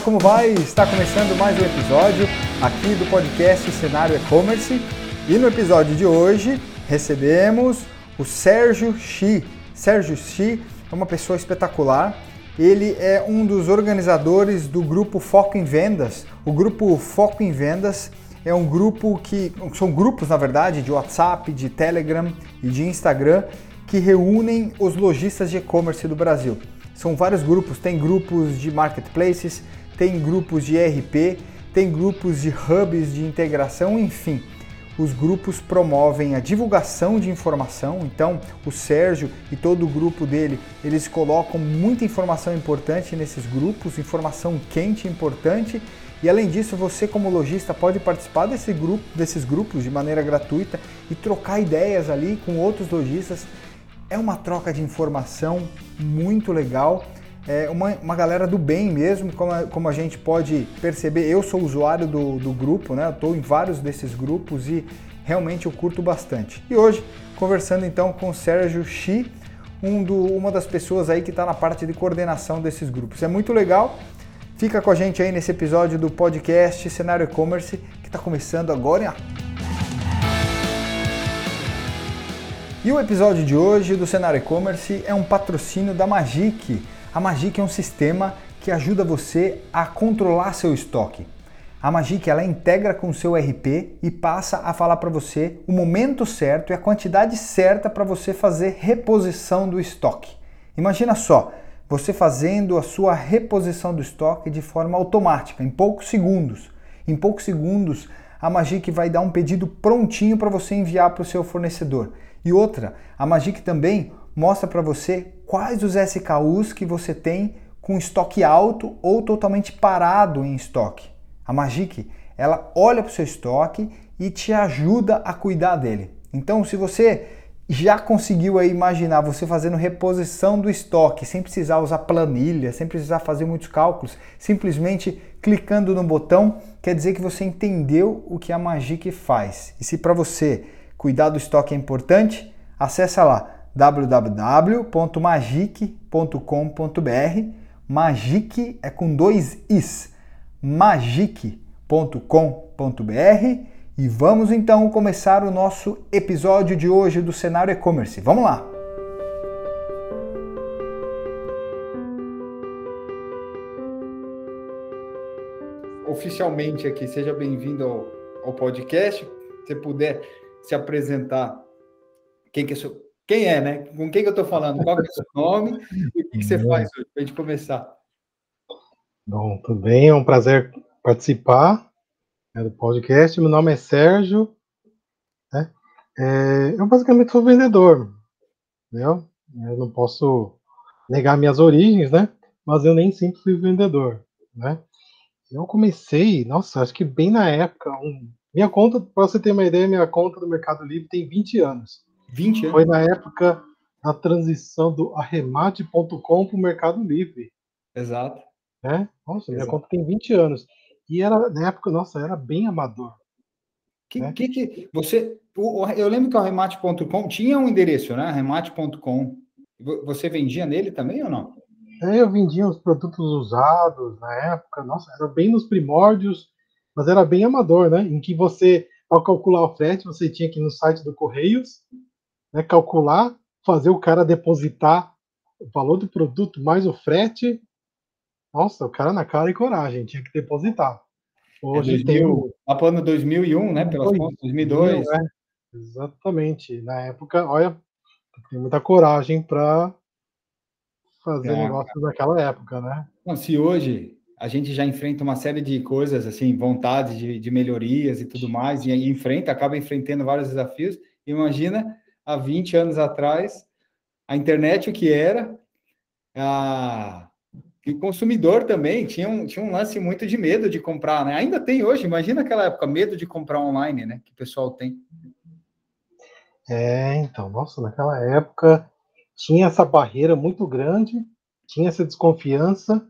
como vai? Está começando mais um episódio aqui do podcast Cenário E-Commerce e no episódio de hoje recebemos o Sérgio Xi. Sérgio Xi é uma pessoa espetacular. Ele é um dos organizadores do grupo Foco em Vendas. O grupo Foco em Vendas é um grupo que são grupos, na verdade, de WhatsApp, de Telegram e de Instagram que reúnem os lojistas de e-commerce do Brasil. São vários grupos, tem grupos de marketplaces, tem grupos de ERP, tem grupos de hubs de integração, enfim. Os grupos promovem a divulgação de informação, então o Sérgio e todo o grupo dele, eles colocam muita informação importante nesses grupos, informação quente importante, e além disso, você como lojista pode participar desse grupo, desses grupos de maneira gratuita e trocar ideias ali com outros lojistas é uma troca de informação muito legal. É uma, uma galera do bem mesmo, como a, como a gente pode perceber. Eu sou usuário do, do grupo, né? Estou em vários desses grupos e realmente eu curto bastante. E hoje, conversando então com o Sérgio Xi, um do, uma das pessoas aí que está na parte de coordenação desses grupos. É muito legal. Fica com a gente aí nesse episódio do podcast Cenário E-Commerce que está começando agora. E o episódio de hoje do Cenário E-Commerce é um patrocínio da Magic. A Magic é um sistema que ajuda você a controlar seu estoque. A Magic ela integra com o seu RP e passa a falar para você o momento certo e a quantidade certa para você fazer reposição do estoque. Imagina só, você fazendo a sua reposição do estoque de forma automática, em poucos segundos. Em poucos segundos, a Magic vai dar um pedido prontinho para você enviar para o seu fornecedor. E outra, a Magic também mostra para você quais os SKUs que você tem com estoque alto ou totalmente parado em estoque. A Magic, ela olha para o seu estoque e te ajuda a cuidar dele. Então, se você já conseguiu aí imaginar você fazendo reposição do estoque sem precisar usar planilha, sem precisar fazer muitos cálculos, simplesmente clicando no botão, quer dizer que você entendeu o que a Magic faz. E se para você cuidar do estoque é importante, acessa lá www.magic.com.br. Magic é com dois is. magic.com.br e vamos então começar o nosso episódio de hoje do cenário e-commerce. Vamos lá. Oficialmente aqui, seja bem-vindo ao, ao podcast. Se puder se apresentar quem que é, seu, quem é, né? Com quem que eu estou falando? Qual é o seu nome e o que, que você faz hoje, para a gente começar? Bom, tudo bem, é um prazer participar né, do podcast. Meu nome é Sérgio. Né? É, eu basicamente sou vendedor. Entendeu? Eu não posso negar minhas origens, né? Mas eu nem sempre fui vendedor, né? Eu comecei, nossa, acho que bem na época, um, minha conta, para você ter uma ideia, minha conta do Mercado Livre tem 20 anos. 20 anos? Foi na época da transição do arremate.com para o Mercado Livre. Exato. É? Nossa, minha Exato. conta tem 20 anos. E era, na época, nossa, era bem amador. Que, né? que, que você. eu lembro que o arremate.com tinha um endereço, né? Arremate.com. Você vendia nele também ou não? É, eu vendia os produtos usados na época. Nossa, era bem nos primórdios mas era bem amador, né? Em que você, ao calcular o frete, você tinha que ir no site do Correios, né, calcular, fazer o cara depositar o valor do produto mais o frete. Nossa, o cara na cara e coragem, tinha que depositar. Hoje é 2000, tem o. Tá ano 2001, né? Pelas contas, 2002. É, exatamente. Na época, olha, tem muita coragem para fazer é, negócios naquela época, né? Não, se hoje a gente já enfrenta uma série de coisas, assim, vontades de, de melhorias e tudo mais, e enfrenta, acaba enfrentando vários desafios. Imagina, há 20 anos atrás, a internet o que era, a, e o consumidor também tinha um, tinha um lance muito de medo de comprar, né? Ainda tem hoje, imagina aquela época, medo de comprar online, né? Que o pessoal tem. É, então, nossa, naquela época tinha essa barreira muito grande, tinha essa desconfiança,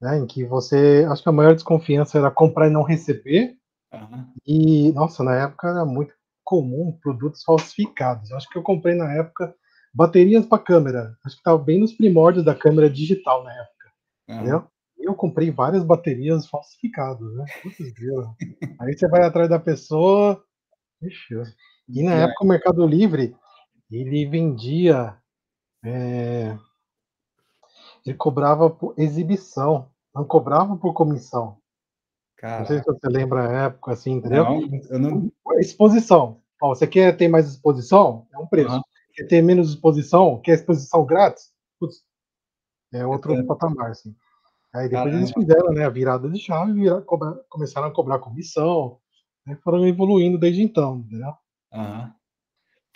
né, em que você, acho que a maior desconfiança era comprar e não receber, uhum. e, nossa, na época era muito comum produtos falsificados. Acho que eu comprei na época baterias para câmera, acho que estava bem nos primórdios da câmera digital na época, uhum. entendeu? Eu comprei várias baterias falsificadas, né. Putz. Aí você vai atrás da pessoa ixi, e na aí? época o Mercado Livre, ele vendia, eh ele cobrava por exibição, não cobrava por comissão. Não sei se você lembra a época, assim, entendeu. Não, eu não Exposição, ó, você quer ter mais exposição? É um preço. Quer ter menos exposição? Quer exposição grátis? Putz, é É outro tanto. patamar, assim. Aí depois eles Caramba. fizeram, né, a virada de chave, cobrar começaram a cobrar comissão, aí foram evoluindo desde então, entendeu. Aham.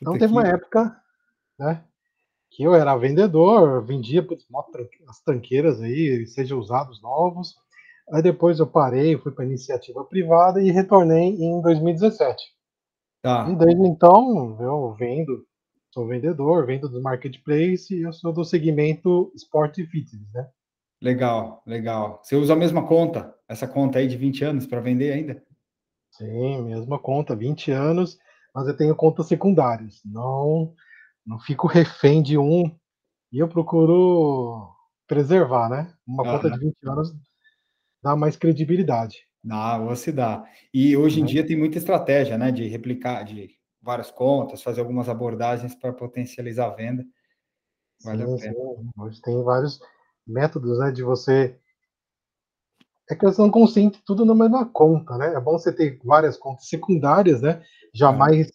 Então teve uma que época, né, que eu era vendedor, vendia putz as tranqueiras aí, seja usados, novos, aí depois eu parei, fui pra iniciativa privada e retornei em 2017. E Tá. desde então eu vendo, sou vendedor, vendo do marketplace e eu sou do segmento esporte e fitness, né. Legal, legal. Você usa a mesma conta? Essa conta aí de 20 anos pra vender ainda? Sim, mesma conta, 20 anos, mas eu tenho contas secundárias, não não fico refém de um, e eu procuro preservar, né. Uma conta de Aham. 20 anos dá mais credibilidade. Dá, ou se dá. E hoje em Né. dia tem muita estratégia, né, de replicar de várias contas, fazer algumas abordagens pra potencializar a venda. Vale a Sim, sim, pena. hoje tem vários métodos, né, de você é que elas não concentre tudo na mesma conta, né, é bom você ter várias contas secundárias, né, jamais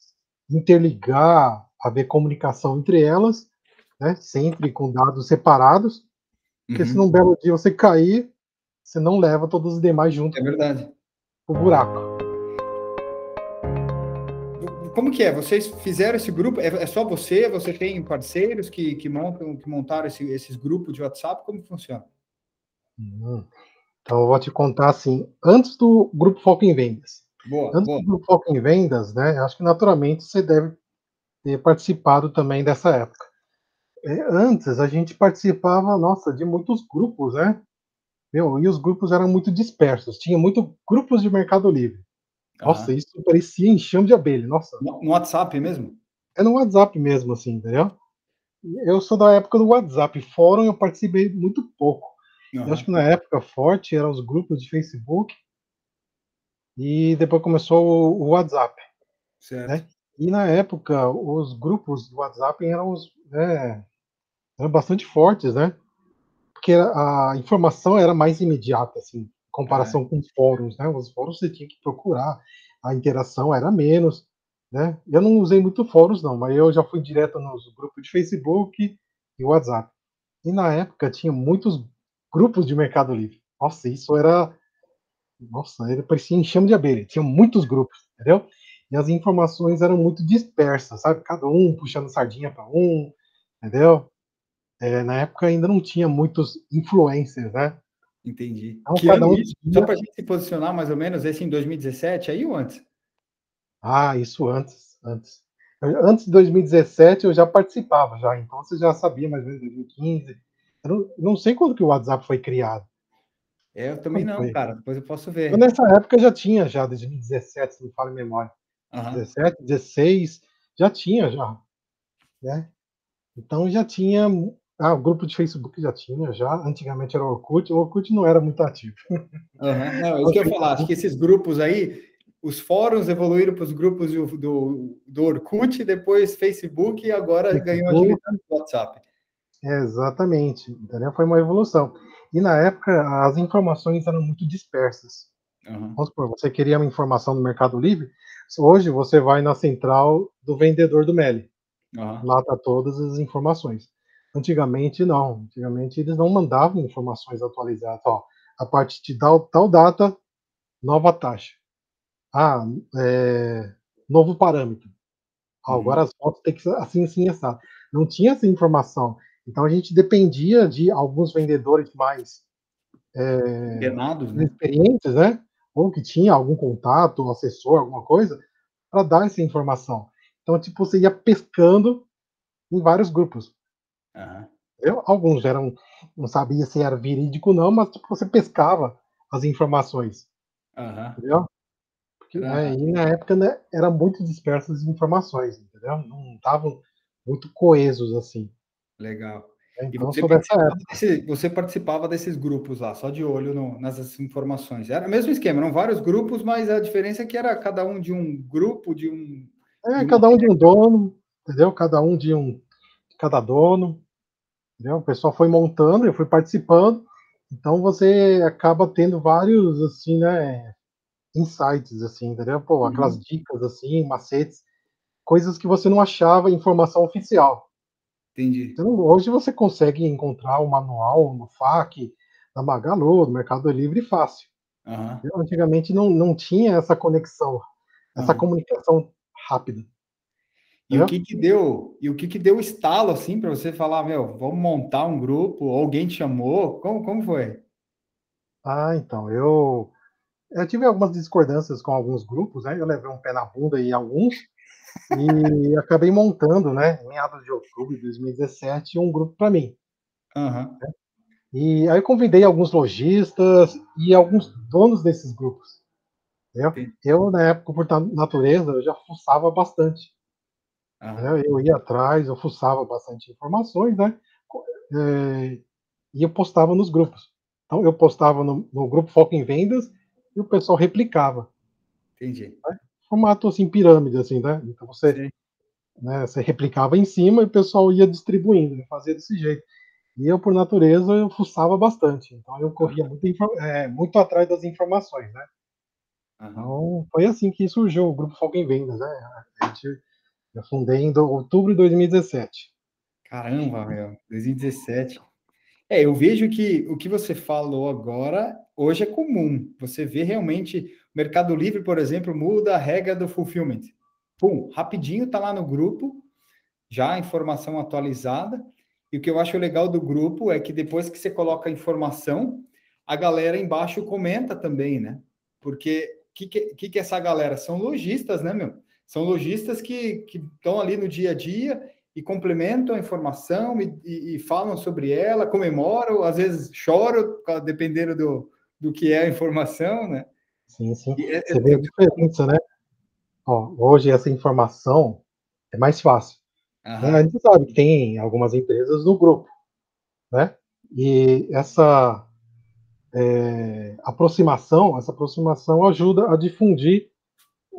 interligar, haver comunicação entre elas, né, sempre com dados separados, porque se Uhum. num belo dia você cair, você não leva todos os demais junto É verdade. o buraco. Co como que é? Vocês fizeram esse grupo, é é só você, você tem parceiros que que montam que montaram esse esses grupos de WhatsApp, como funciona? Hum, então eu vou te contar, assim, antes do grupo Foco em Vendas. Boa, Antes boa. do grupo Foco em Vendas, né, acho que naturalmente você deve ter participado também dessa época. Eh, antes a gente participava, nossa, de muitos grupos, né. Meu, e os grupos eram muito dispersos, tinha muito grupos de Mercado Livre. Nossa, isso parecia enxame de abelha, nossa. No no WhatsApp mesmo? É no WhatsApp mesmo, assim, entendeu. Eu sou da época do WhatsApp, fórum eu participei muito pouco. Eu acho que na época forte eram os grupos de Facebook e depois começou o o WhatsApp, Certo. né. E na época os grupos do WhatsApp eram os né, eram bastante fortes, né, porque a informação era mais imediata, assim, em É. comparação com os fóruns, né, os fóruns você tinha que procurar, a interação era menos, né. Eu não usei muito fóruns não, mas eu já fui direto nos grupos de Facebook e WhatsApp. E na época tinha muitos grupos de Mercado Livre. Nossa, isso era nossa, ele parecia enxame de abelha, tinha muitos grupos, entendeu. E as informações eram muito dispersas, sabe, cada um puxando sardinha pra um, entendeu. Eh, na época ainda não tinha muitos influencers, né. Entendi. Então Que cada um isso? Só seguia pra gente se posicionar mais ou menos, esse em 2017 aí ou antes? Ah, isso antes, antes. A antes de 2017 eu já participava já, então você já sabia mais ou menos 2015. Eu não não sei quando que o WhatsApp foi criado. É, eu também não, foi? cara, depois eu posso ver. nessa época já tinha já, 2017 se não falha a memória. Aham. 17, 16, já tinha já, né. Então já tinha ah, o grupo de Facebook já tinha já, antigamente era o Orkut, o Orkut não era muito ativo. Aham. Não, é isso O que eu ia falar, acho que esses grupos aí, os fóruns evoluíram para os grupos do do do Orkut, depois Facebook e agora ganhou agilidade do WhatsApp. Exatamente, entendeu, foi uma evolução. E na época as informações eram muito dispersas. Aham. Vamos supor, você queria uma informação no Mercado Livre, hoje você vai na central do vendedor do Meli, Aham. lá tá todas as informações. Antigamente não, antigamente eles não mandavam informações atualizadas, ó, a partir de tal tal data, nova taxa. Ah, eh, novo parâmetro. Ah, agora Uhum. as fotos tem que ser assim, assim e assado. Não tinha essa informação, então a gente dependia de alguns vendedores mais, Antenados, eh, né. experientes, né, ou que tinha algum contato, assessor, alguma coisa, pra dar essa informação. Então, tipo, você ia pescando em vários grupos. Aham. Entendeu. Alguns eram não sabia se era verídico não, mas tipo você pescava as informações. Aham. Entendeu. Porque, né, Era e na época, né, era muito dispersas as informações, entendeu. Não estavam muito coesos, assim. Legal. Então, sobre essa época. Desse, você participava desses grupos lá, só de olho no, nessas informações. Era o mesmo esquema, eram vários grupos, mas a diferença é que era cada um de um grupo, de um. É, de cada um de um dono, entendeu? Cada um de um. Cada dono. Entendeu? O pessoal foi montando, eu fui participando. Então você acaba tendo vários, assim, né? Insights, assim, entendeu? Pô, aquelas uhum. dicas, assim, macetes, coisas que você não achava informação oficial. Entendi. Então, hoje você consegue encontrar o manual no FAQ, na Magalu, no Mercado Livre fácil. Uhum. Antigamente não, não tinha essa conexão, essa uhum. comunicação rápida. E o que que deu? E o que que deu estalo assim para você falar, meu, vamos montar um grupo? Alguém te chamou? Como como foi? Ah, então eu eu tive algumas discordâncias com alguns grupos, né? Eu levei um pé na bunda em alguns, e acabei montando, né, em meados de outubro de 2017, um grupo para mim. Uhum. Né? E aí eu convidei alguns lojistas e alguns donos desses grupos. Eu, eu na época, por natureza, eu já fuçava bastante. Uhum. Eu ia atrás, eu fuçava bastante informações, né? É, e eu postava nos grupos. Então, eu postava no, no, grupo Foco em Vendas e o pessoal replicava. Entendi. Né? formato assim, pirâmide, assim, né? Então você, né, você replicava em cima e o pessoal ia distribuindo, né? fazia desse jeito. E eu, por natureza, eu fuçava bastante. Então eu corria muito, é, muito atrás das informações, né? Uhum. Então foi assim que surgiu o Grupo Foco em Vendas, né? A gente, eu fundei em outubro de 2017. Caramba, meu, 2017. É, eu vejo que o que você falou agora hoje é comum. Você vê realmente o Mercado Livre, por exemplo, muda a regra do fulfillment. Pum, rapidinho tá lá no grupo, já a informação atualizada. E o que eu acho legal do grupo é que depois que você coloca a informação, a galera embaixo comenta também, né? Porque o que, que, que essa galera? São lojistas, né, meu? São lojistas que estão ali no dia a dia e complementam a informação e, e, e, falam sobre ela, comemoram, às vezes choram, dependendo do, do que é a informação, né? Sim, sim. É, Você é, vê a diferença, né? Ó, hoje essa informação é mais fácil. Né? A gente sabe que tem algumas empresas no grupo, né? E essa é, aproximação, essa aproximação ajuda a difundir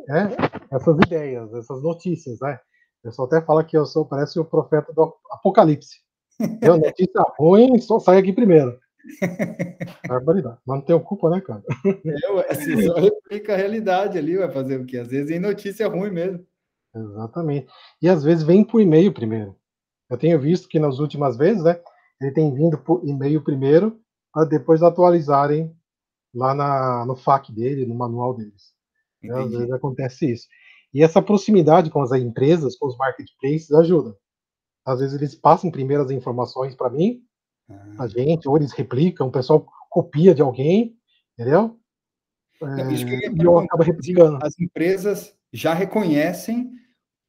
né, essas ideias, essas notícias, né? O pessoal até fala que eu sou, parece o profeta do Apocalipse. Deu notícia ruim, só sai aqui primeiro. Barbaridade. Mas não tem culpa, né, cara? É, assim, só replica a realidade ali, vai fazer o quê? Às vezes tem notícia ruim mesmo. Exatamente. E às vezes vem por e-mail primeiro. Eu tenho visto que nas últimas vezes, né, ele tem vindo por e-mail primeiro, para depois atualizarem lá na, no FAQ dele, no manual deles. Às vezes acontece isso. E essa proximidade com as empresas, com os marketplaces, ajuda. Às vezes eles passam primeiro as informações para mim, ah. a gente, ou eles replicam, o pessoal copia de alguém, entendeu? É, isso que eu, e eu acabo replicando. As empresas já reconhecem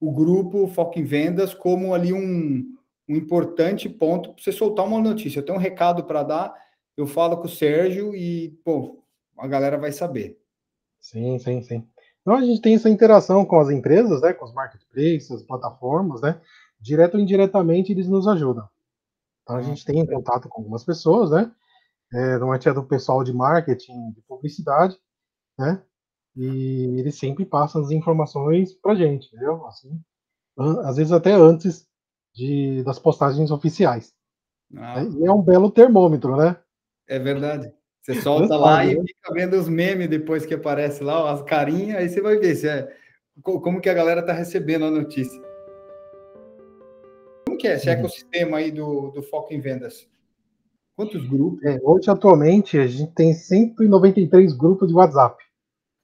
o grupo Foco em Vendas como ali um, um importante ponto para você soltar uma notícia. Eu tenho um recado para dar, eu falo com o Sérgio e, pô, a galera vai saber. Sim, sim, sim. Então a gente tem essa interação com as empresas, né, com os marketplaces, as plataformas, né, direto ou indiretamente eles nos ajudam. Então a ah, gente tem contato com algumas pessoas, né, é, normalmente é do pessoal de marketing, de publicidade, né, e eles sempre passam as informações para gente, entendeu? Assim, às vezes até antes de, das postagens oficiais. Ah. E é um belo termômetro, né? É verdade. Você solta lá e fica vendo os memes depois que aparece lá, as carinhas, aí você vai ver se é, como que a galera está recebendo a notícia. Como que é esse uhum. ecossistema aí do, do foco em vendas? Quantos grupos? É, hoje, atualmente, a gente tem 193 grupos de WhatsApp.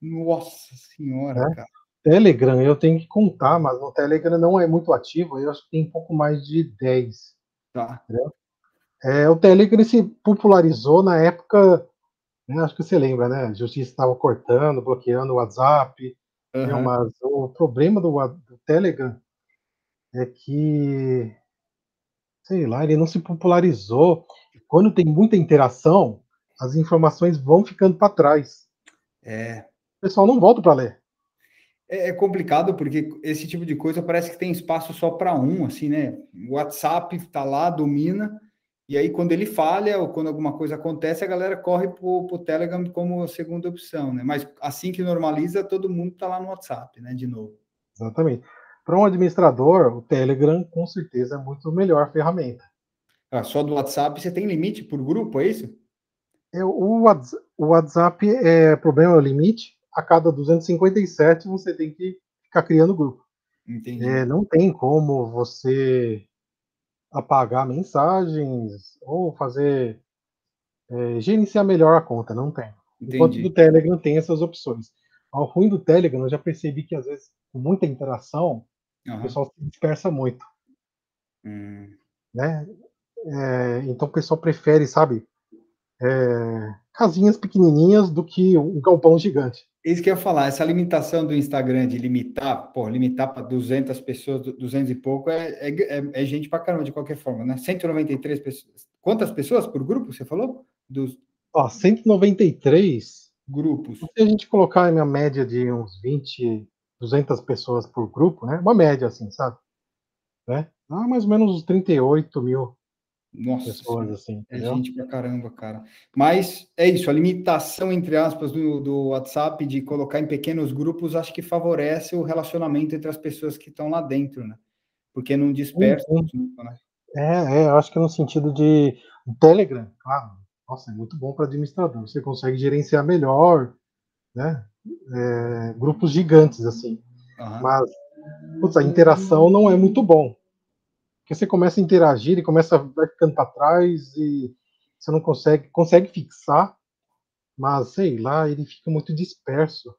Nossa senhora, é. cara. Telegram, eu tenho que contar, mas no Telegram não é muito ativo, eu acho que tem um pouco mais de 10. Tá. Entendeu? É, o Telegram se popularizou na época, né, acho que você lembra, né? A justiça estava cortando, bloqueando o WhatsApp. Uhum. Mas o problema do, do, Telegram é que, sei lá, ele não se popularizou. Quando tem muita interação, as informações vão ficando para trás. É. O pessoal não volta para ler. É, é complicado porque esse tipo de coisa parece que tem espaço só para um, assim, né? O WhatsApp está lá, domina, E aí, quando ele falha ou quando alguma coisa acontece, a galera corre para o Telegram como segunda opção, né? Mas assim que normaliza, todo mundo está lá no WhatsApp, né? De novo. Exatamente. Para um administrador, o Telegram com certeza é muito melhor ferramenta. Ah, só do WhatsApp você tem limite por grupo, é isso? É, o, WhatsApp é problema, é o limite. A cada 257 você tem que ficar criando grupo. Entendi. É, não tem como você apagar mensagens ou fazer é, gerenciar melhor a conta, não tem. Entendi. Enquanto do Telegram tem essas opções. Ao ruim do Telegram, eu já percebi que às vezes com muita interação, uhum. o pessoal se dispersa muito. Hum. Né? É, então o pessoal prefere, sabe, é, casinhas pequenininhas do que um galpão gigante. Isso que eu ia falar, essa limitação do Instagram de limitar, pô, limitar para 200 pessoas, 200 e pouco, é, é, é, é gente para caramba, de qualquer forma, né? 193 pessoas. Quantas pessoas por grupo, você falou? Dos... Ó, 193 grupos. Se a gente colocar a minha média de uns 20, 200 pessoas por grupo, né? Uma média assim, sabe? Né? Ah, mais ou menos uns 38 mil nossa, pessoas, assim, é gente pra caramba, cara. Mas é isso, a limitação, entre aspas, do, do WhatsApp de colocar em pequenos grupos, acho que favorece o relacionamento entre as pessoas que estão lá dentro, né? Porque não dispersa. Uhum. Né? É, é, eu acho que no sentido de o Telegram, claro, nossa, é muito bom para administrador. Você consegue gerenciar melhor, né? É, grupos gigantes, assim. Uhum. Mas, putz, a interação não é muito bom que você começa a interagir e começa vai ficando para trás e você não consegue consegue fixar, mas sei lá, ele fica muito disperso.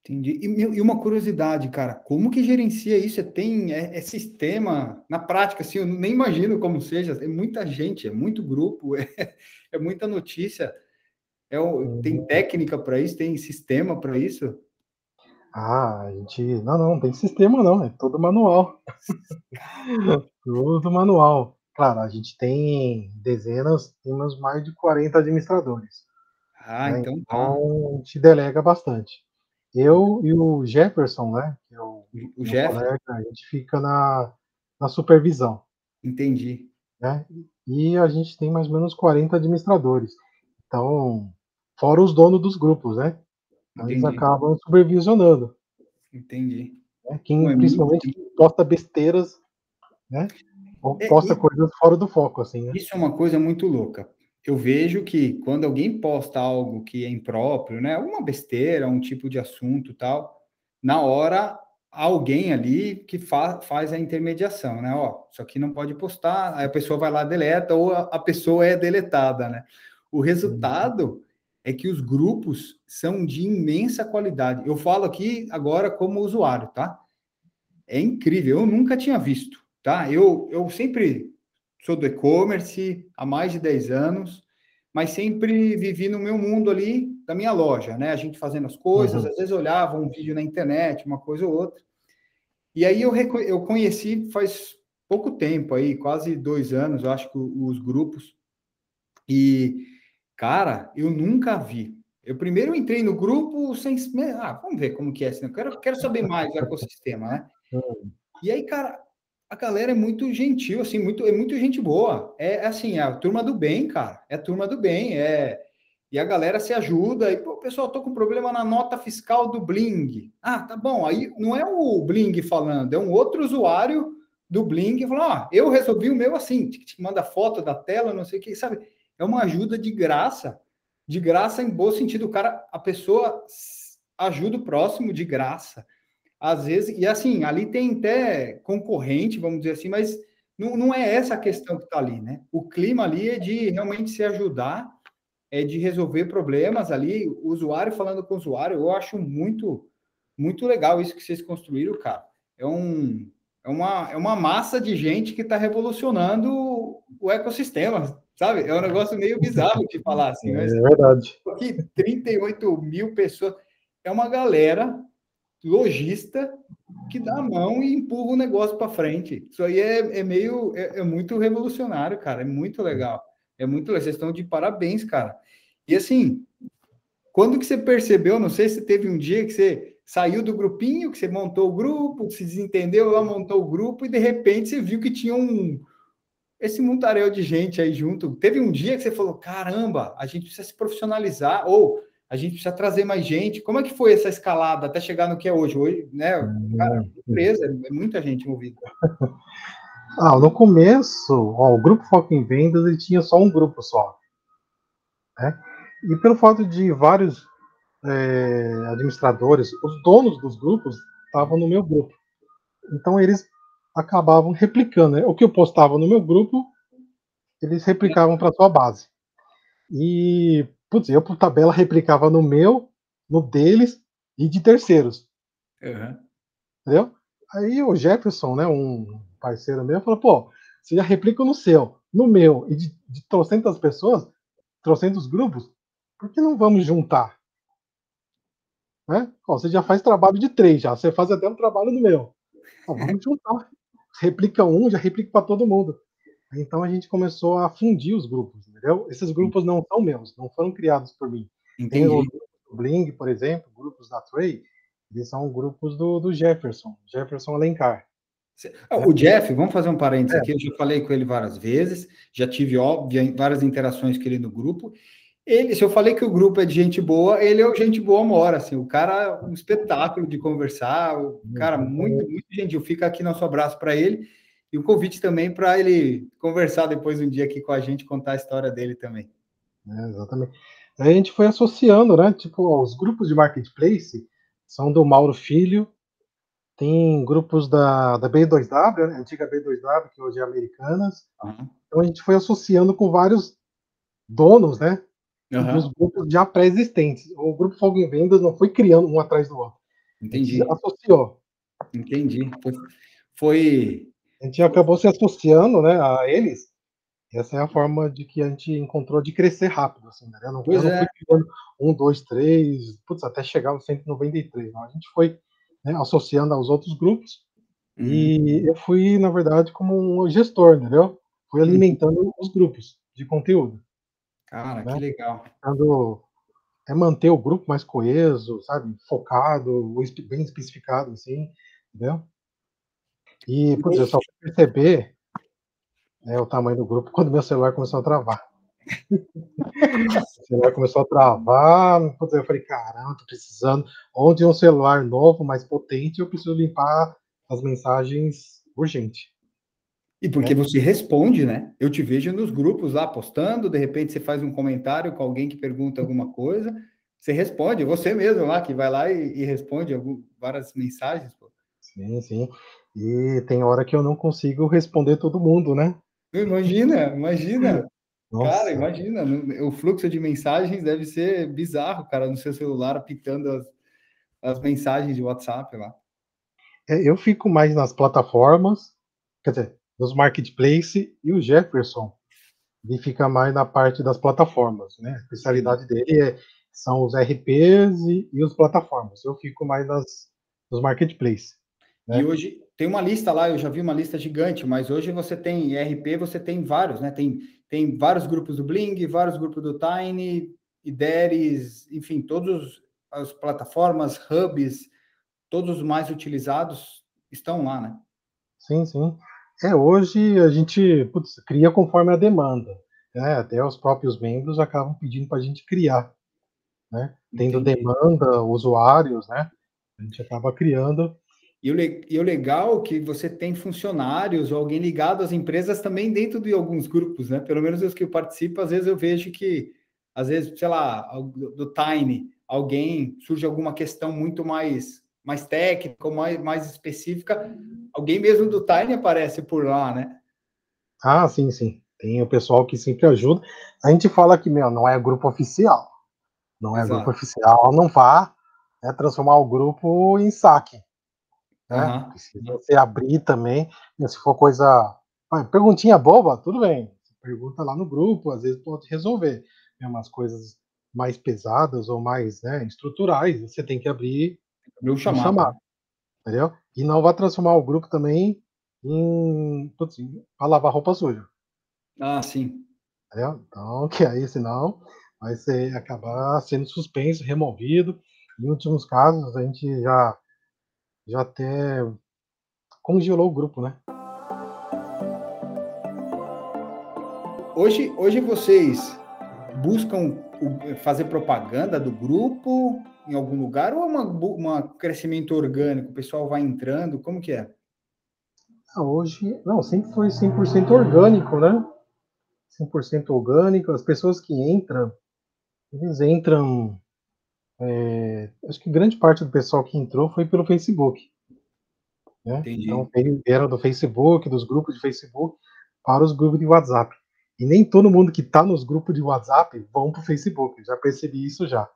Entendi. E, e uma curiosidade, cara, como que gerencia isso? Você tem é, é, sistema na prática, assim, eu nem imagino como seja. É muita gente, é muito grupo, é, é muita notícia. É, tem uhum. técnica para isso, tem sistema para isso? Ah, a gente. Não, não, não tem sistema não, é todo manual. Tudo manual. Claro, a gente tem dezenas, temos mais de 40 administradores. Ah, né? então tá. Então, a gente delega bastante. Eu e o Jefferson, né? Que é o, o Jeff. Colega, a gente fica na, na supervisão. Entendi. Né? E a gente tem mais ou menos 40 administradores. Então, fora os donos dos grupos, né? Entendi. Eles acabam supervisionando. Entendi. Né? Quem, principalmente quem posta besteiras, né? Ou é, posta coisas fora do foco, assim, né? Isso é uma coisa muito louca. Eu vejo que quando alguém posta algo que é impróprio, né? Uma besteira, um tipo de assunto tal, na hora alguém ali que fa faz a intermediação, né? Ó, isso aqui não pode postar, aí a pessoa vai lá deleta ou a, a pessoa é deletada, né? O resultado é que os grupos são de imensa qualidade. Eu falo aqui agora como usuário, tá? É incrível, eu nunca tinha visto, tá? Eu, eu sempre sou do e-commerce há mais de 10 anos, mas sempre vivi no meu mundo ali da minha loja, né? A gente fazendo as coisas, uhum. às vezes olhava um vídeo na internet, uma coisa ou outra. E aí eu, eu conheci faz pouco tempo aí, quase dois anos, eu acho que os grupos. E Cara, eu nunca vi. Eu primeiro entrei no grupo sem. Ah, vamos ver como que é. Eu quero, quero saber mais do ecossistema, né? Hum. E aí, cara, a galera é muito gentil, assim, muito, é muito gente boa. É assim, é a turma do bem, cara. É a turma do bem. É... E a galera se ajuda. E, pô, pessoal, tô com problema na nota fiscal do Bling. Ah, tá bom. Aí não é o Bling falando, é um outro usuário do Bling falando, ah, eu resolvi o meu assim. Manda foto da tela, não sei o que, sabe? é uma ajuda de graça, de graça em bom sentido. O cara, a pessoa ajuda o próximo de graça. Às vezes, e assim, ali tem até concorrente, vamos dizer assim, mas não, não é essa a questão que está ali, né? O clima ali é de realmente se ajudar, é de resolver problemas ali, o usuário falando com o usuário, eu acho muito, muito legal isso que vocês construíram, cara. É, um, é, uma, é uma massa de gente que está revolucionando o ecossistema, Sabe? É um negócio meio bizarro de falar assim. Mas, é verdade. Aqui, 38 mil pessoas. É uma galera lojista que dá a mão e empurra o negócio para frente. Isso aí é, é meio. É, é, muito revolucionário, cara. É muito legal. É muito legal. Vocês estão de parabéns, cara. E assim, quando que você percebeu? Não sei se teve um dia que você saiu do grupinho, que você montou o grupo, se desentendeu lá, montou o grupo, e de repente você viu que tinha um esse mundaréu de gente aí junto. Teve um dia que você falou: caramba, a gente precisa se profissionalizar, ou a gente precisa trazer mais gente. Como é que foi essa escalada até chegar no que é hoje? Hoje, né? Cara, Hum. empresa, é muita gente envolvida. Ah, no começo, ó, o grupo Foco em Vendas ele tinha só um grupo só. Né? E pelo fato de vários é, administradores, os donos dos grupos estavam no meu grupo. Então eles acabavam replicando. Né? O que eu postava no meu grupo, eles replicavam para sua base. E, putz, eu por tabela replicava no meu, no deles e de terceiros. Uhum. Entendeu? Aí o Jefferson, né, um parceiro meu, falou, pô, você já replica no seu, no meu, e de, de trocentas pessoas, trocentos grupos, por que não vamos juntar? Né? Ó, você já faz trabalho de três, já, você faz até um trabalho no meu. Ó, vamos juntar. Replica um, já replica para todo mundo. Então a gente começou a fundir os grupos, entendeu? Esses grupos não são meus, não foram criados por mim. Tem o Entendi. grupo do Bling, por exemplo, grupos da Trey, eles são grupos do, do Jefferson, Jefferson Alencar. Ah, O Jeff, vamos fazer um parênteses É. aqui. Eu já falei com ele várias vezes, já tive óbvio, várias interações com ele no grupo. Ele, se eu falei que o grupo é de gente boa, ele é o gente boa mora, assim, o cara é um espetáculo de conversar, o cara muito, muito gentil. Fica aqui nosso abraço para ele e o convite também para ele conversar depois um dia aqui com a gente, contar a história dele também. É, exatamente. Aí a gente foi associando, né? Tipo, ó, os grupos de marketplace são do Mauro Filho, tem grupos da, da B2W, né? antiga B2W, que hoje é Americanas. Aham. Então a gente foi associando com vários donos, né? Dos grupos já pré-existentes. O grupo Fogo em Vendas não foi criando um atrás do outro. A Entendi, associou. entendi. Foi, foi A gente acabou se associando, né, a eles. Essa é a forma de que a gente encontrou de crescer rápido, assim, né? Eu não, Pois eu não é. fui criando um, dois, três, putz, até chegar aos 193. Não. A gente foi né, associando aos outros grupos Uhum. e eu fui, na verdade, como um gestor, entendeu? Fui Uhum. alimentando os grupos de conteúdo, Cara, né? que legal. tentando é manter o grupo mais coeso, sabe? Focado, bem especificado, assim, entendeu? E, putz, eu só fui perceber né, o tamanho do grupo quando meu celular começou a travar. o celular começou a travar, putz, eu falei, caramba, tô precisando, onde um celular novo, mais potente, eu preciso limpar as mensagens urgente. E porque você responde, né? Eu te vejo nos grupos lá postando, de repente você faz um comentário com alguém que pergunta alguma coisa, você responde, é você mesmo lá que vai lá e, e responde algum- várias mensagens. Pô. Sim, sim. E tem hora que eu não consigo responder todo mundo, né? Imagina, imagina. Nossa. Cara, imagina, o fluxo de mensagens deve ser bizarro, cara, no seu celular apitando as, as mensagens de WhatsApp lá. É, eu fico mais nas plataformas, quer dizer, nos marketplace e o Jefferson ele fica mais na parte das plataformas, né? A especialidade dele é, são os RPs e, e os plataformas. Eu fico mais nas, nos marketplace. Né? E hoje tem uma lista lá, eu já vi uma lista gigante, mas hoje você tem ERP, você tem vários, né? Tem, tem vários grupos do Bling, vários grupos do Tiny, IDERES, enfim, todas as plataformas, hubs, todos os mais utilizados estão lá, né? Sim, sim. É, hoje a gente putz, cria conforme a demanda. Né? Até os próprios membros acabam pedindo para a gente criar. Né? Tendo Entendi. demanda, usuários, né? A gente acaba criando. E o, e o legal é que você tem funcionários ou alguém ligado às empresas também dentro de alguns grupos, né? Pelo menos os que eu participo, às vezes eu vejo que, às vezes, sei lá, do do Tiny, alguém surge alguma questão muito mais, mais técnica, ou mais, mais específica, alguém mesmo do Tiny aparece por lá, né? Ah, sim, sim. Tem o pessoal que sempre ajuda. A gente fala que, meu, não é grupo oficial. Não é Exato. grupo oficial, não vá né, transformar o grupo em saque. Né? Aham. Precisa você abrir também. né, Se for coisa. Perguntinha boba, tudo bem. Pergunta lá no grupo, às vezes pode resolver. Né, umas coisas mais pesadas ou mais né, estruturais, você tem que abrir um chamado. chamado. Entendeu? E não vai transformar o grupo também em. putz, para lavar roupa suja. Ah, sim. Entendeu? Então, que aí, senão, vai ser, acabar sendo suspenso, removido. Em últimos casos, a gente já, já até congelou o grupo, né? hoje, hoje vocês buscam fazer propaganda do grupo em algum lugar ou é um crescimento orgânico? O pessoal vai entrando? Como que é? Ah, hoje, não, sempre foi 100% orgânico, né? 100% orgânico. As pessoas que entram, eles entram. É, acho que grande parte do pessoal que entrou foi pelo Facebook. Né? Então, era do Facebook, dos grupos de Facebook, para os grupos de WhatsApp. E nem todo mundo que está nos grupos de WhatsApp vão para o Facebook. já percebi isso já.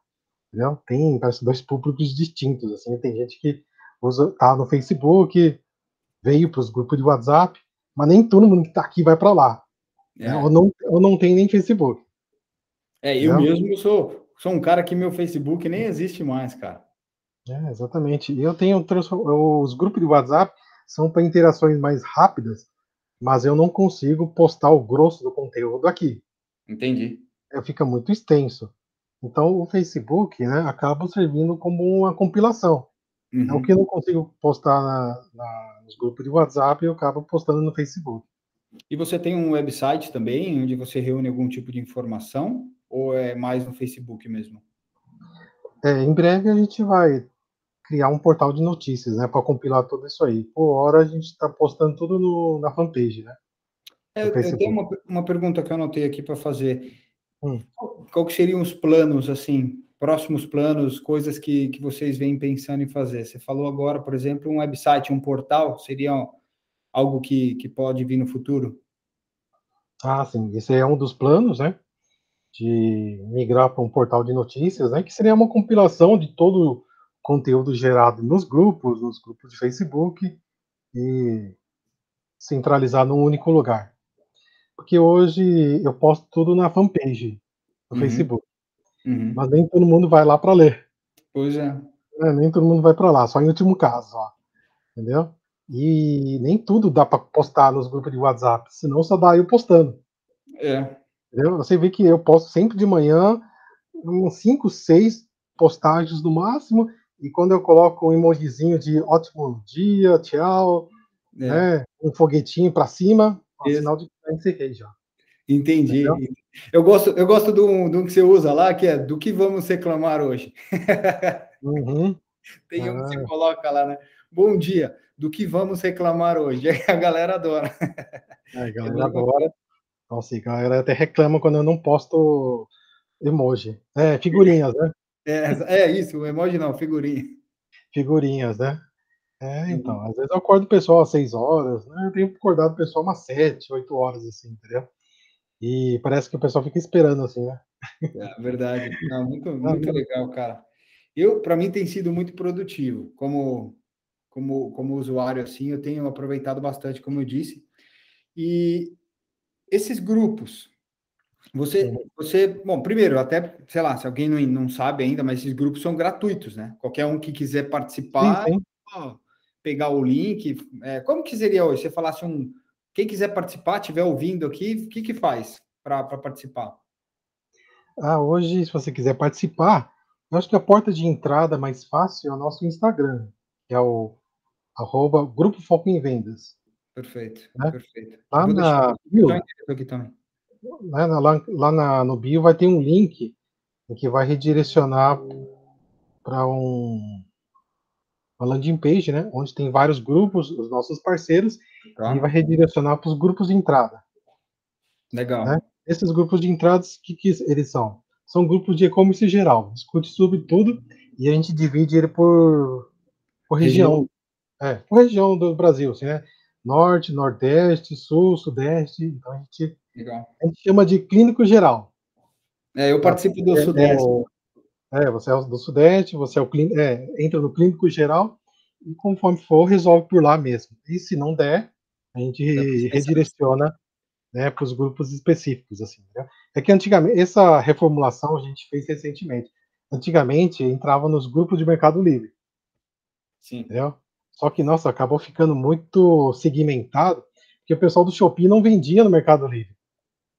Entendeu? Tem parece, dois públicos distintos. Assim, tem gente que usa, tá no Facebook, veio para os grupos de WhatsApp, mas nem todo mundo que está aqui vai para lá. É. Né? Ou, não, ou não tem nem Facebook. É, eu Entendeu? mesmo sou, sou um cara que meu Facebook nem existe mais, cara. É, exatamente. Eu tenho os grupos de WhatsApp são para interações mais rápidas, mas eu não consigo postar o grosso do conteúdo aqui. Entendi. É, fica muito extenso. Então o Facebook, né, acaba servindo como uma compilação. Uhum. É o que eu não consigo postar na, na, nos grupos de WhatsApp, eu acabo postando no Facebook. E você tem um website também, onde você reúne algum tipo de informação, ou é mais no Facebook mesmo? É, em breve a gente vai criar um portal de notícias, né, para compilar tudo isso aí. Por hora a gente está postando tudo no, na fanpage, né? É, eu tenho uma, uma pergunta que eu anotei aqui para fazer. Hum. Qual que seriam os planos, assim, próximos planos, coisas que, que vocês vêm pensando em fazer? Você falou agora, por exemplo, um website, um portal, seria algo que, que pode vir no futuro? Ah, sim, esse é um dos planos, né? De migrar para um portal de notícias, né? Que seria uma compilação de todo conteúdo gerado nos grupos, nos grupos de Facebook e centralizar num único lugar. Porque hoje eu posto tudo na fanpage do uhum. Facebook, uhum. mas nem todo mundo vai lá para ler. Pois é. é. Nem todo mundo vai para lá, só em último caso, ó. entendeu? E nem tudo dá para postar nos grupos de WhatsApp, senão só dá eu postando. É. Você vê que eu posto sempre de manhã, uns 5, 6 postagens no máximo, e quando eu coloco um emojizinho de ótimo dia, tchau, é. né, um foguetinho para cima, é um sinal de que encerrei já. Entendi. Entendeu? Eu gosto, eu gosto do, do que você usa lá, que é do que vamos reclamar hoje. Uhum. Tem um que você ah. coloca lá, né? Bom dia, do que vamos reclamar hoje? A galera adora. É, a galera adora. Nossa, a galera até reclama quando eu não posto emoji. É, figurinhas, né? É, é isso, emoji não, figurinha. Figurinhas, né? É, então, às vezes eu acordo o pessoal às 6 horas, né? Eu tenho acordado o pessoal umas 7, 8 horas, assim, entendeu? E parece que o pessoal fica esperando, assim, né? É verdade. Não, muito, muito legal, cara. Eu, para mim, tem sido muito produtivo. Como, como, como usuário, assim, eu tenho aproveitado bastante, como eu disse. E esses grupos, você, você, bom, primeiro, até, sei lá, se alguém não, não sabe ainda, mas esses grupos são gratuitos, né? Qualquer um que quiser participar, sim, sim. Ó, pegar o link, é, como que seria hoje? Você falasse um, quem quiser participar, estiver ouvindo aqui, o que que faz para participar? Ah, hoje, se você quiser participar, eu acho que a porta de entrada mais fácil é o nosso Instagram, que é o arroba Grupo Foco em Vendas. Perfeito, né? perfeito. Lá na aqui também né, lá, lá na, no bio vai ter um link que vai redirecionar para um, uma landing page, né, onde tem vários grupos, os nossos parceiros, tá. e vai redirecionar para os grupos de entrada. Legal. Né? Esses grupos de entrada, o que, que eles são? São grupos de e-commerce geral, discute sobre tudo e a gente divide ele por, por região. região. É, por região do Brasil, assim, né? Norte, Nordeste, Sul, Sudeste. Então a gente Legal. A gente chama de clínico geral. É, eu participo do é, Sudeste. É, é, você é do Sudeste, você é o clínico, é, entra no clínico geral e conforme for, resolve por lá mesmo. E se não der, a gente redireciona né, para os grupos específicos. Assim, né? É que antigamente, essa reformulação a gente fez recentemente. Antigamente entrava nos grupos de Mercado Livre. Sim. Entendeu? Só que, nossa, acabou ficando muito segmentado, porque o pessoal do Shopee não vendia no Mercado Livre.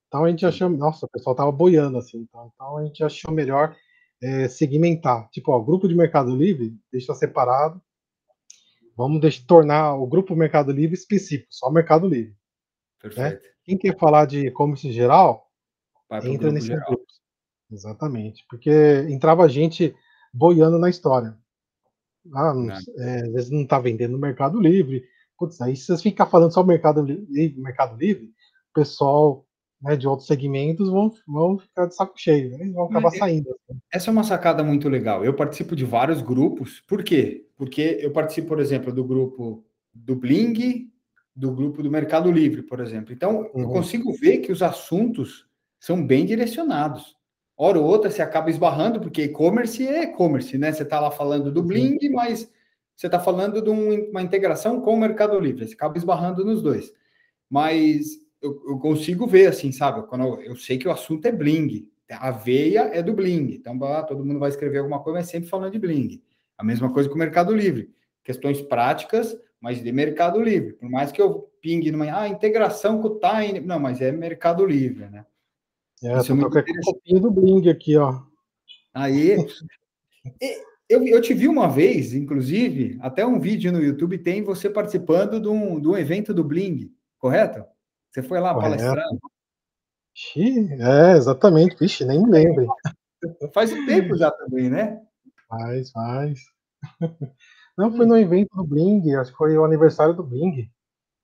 Então a gente achou, nossa, o pessoal tava boiando assim, então, então a gente achou melhor é, segmentar. Tipo, ó, o grupo de Mercado Livre deixa separado. Vamos deixar, tornar o grupo Mercado Livre específico, só Mercado Livre. Perfeito. Né? Quem quer falar de e-commerce geral, Vai entra nesses geral. grupos. Exatamente. Porque entrava gente boiando na história. Ah, não, é, às vezes não está vendendo no Mercado Livre. Putz, aí se você ficar falando só Mercado Livre, Mercado Livre, o pessoal né, de outros segmentos vão, vão ficar de saco cheio, né? vão acabar saindo. Assim. Essa é uma sacada muito legal. Eu participo de vários grupos. Por quê? Porque eu participo, por exemplo, do grupo do Bling, do grupo do Mercado Livre, por exemplo. Então, uhum. eu consigo ver que os assuntos são bem direcionados. Hora ou outra você acaba esbarrando, porque e-commerce é e-commerce, né? Você está lá falando do Bling, mas você está falando de uma integração com o Mercado Livre. Você acaba esbarrando nos dois. Mas eu, eu, consigo ver, assim, sabe? Quando eu, eu, sei que o assunto é bling. A veia é do bling. Então, ah, todo mundo vai escrever alguma coisa, mas sempre falando de bling. A mesma coisa com o Mercado Livre. Questões práticas, mas de Mercado Livre. Por mais que eu pingue numa ah, integração com o Time. Não, mas é Mercado Livre, né? É, Isso é com copinha do Bling aqui, ó. Aí. eu, eu te vi uma vez, inclusive, até um vídeo no YouTube tem você participando de um, de um evento do Bling, correto? Você foi lá Correto. palestrando? É, exatamente. Vixe, nem me lembro. Faz um tempo já também, né? Faz, faz. Não, foi no evento do Bling, acho que foi o aniversário do Bling.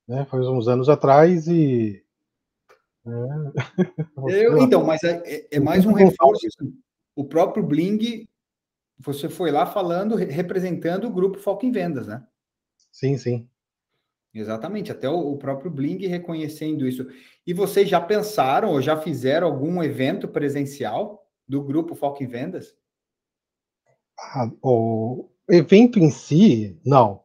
Né? Foi uns anos atrás e. É... Eu, então, mas é, é, é mais um reforço. O próprio Bling, você foi lá falando, representando o grupo Foco em Vendas, né? Sim, sim. Exatamente, até o, próprio Bling reconhecendo isso. E vocês já pensaram ou já fizeram algum evento presencial do grupo Foco em Vendas? Ah, o evento em si, não.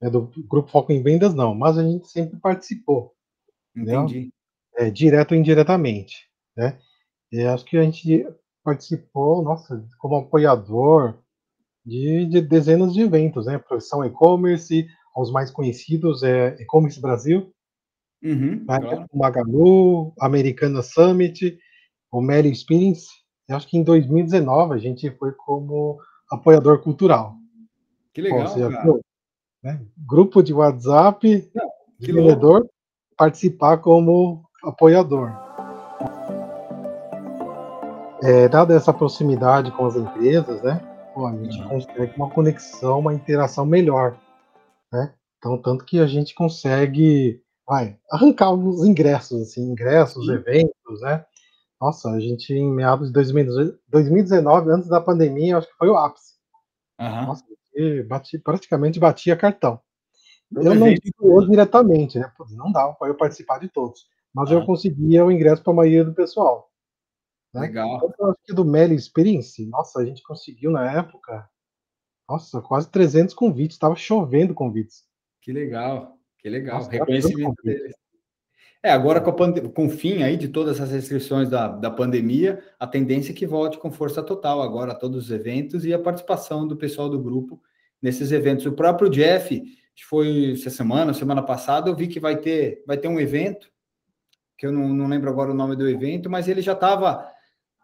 É do grupo Foco em Vendas, não. Mas a gente sempre participou. Entendi. É, direto ou indiretamente. Né? E acho que a gente participou, nossa, como apoiador de, de dezenas de eventos, né? Profissão e-commerce, os mais conhecidos é E-Commerce Brasil, uhum, né? claro. Magalu, Americana Summit, o Mary Experience. Eu acho que em 2019 a gente foi como apoiador cultural. Que legal, seja, cara. Né? Grupo de WhatsApp Não, de vendedor participar como apoiador. É, dada essa proximidade com as empresas, né? Pô, a gente uhum. consegue uma conexão, uma interação melhor né? Então, tanto que a gente consegue vai, arrancar os ingressos, assim, ingressos, Sim. eventos, né? Nossa, a gente em meados de 2019, antes da pandemia, acho que foi o ápice. Uhum. Nossa, bati, praticamente batia cartão. Eu não digo diretamente, né? Não dava para eu participar de todos, mas uhum. eu conseguia o ingresso para a maioria do pessoal. Né? Legal. Então, eu acho que do Meli Experience, nossa, a gente conseguiu na época nossa, quase 300 convites, estava chovendo convites. Que legal, que legal. Nossa, Reconhecimento deles. É, agora com, a com o fim aí de todas as restrições da, da pandemia, a tendência é que volte com força total agora a todos os eventos e a participação do pessoal do grupo nesses eventos. O próprio Jeff, que foi essa semana, semana passada, eu vi que vai ter, vai ter um evento, que eu não, não lembro agora o nome do evento, mas ele já estava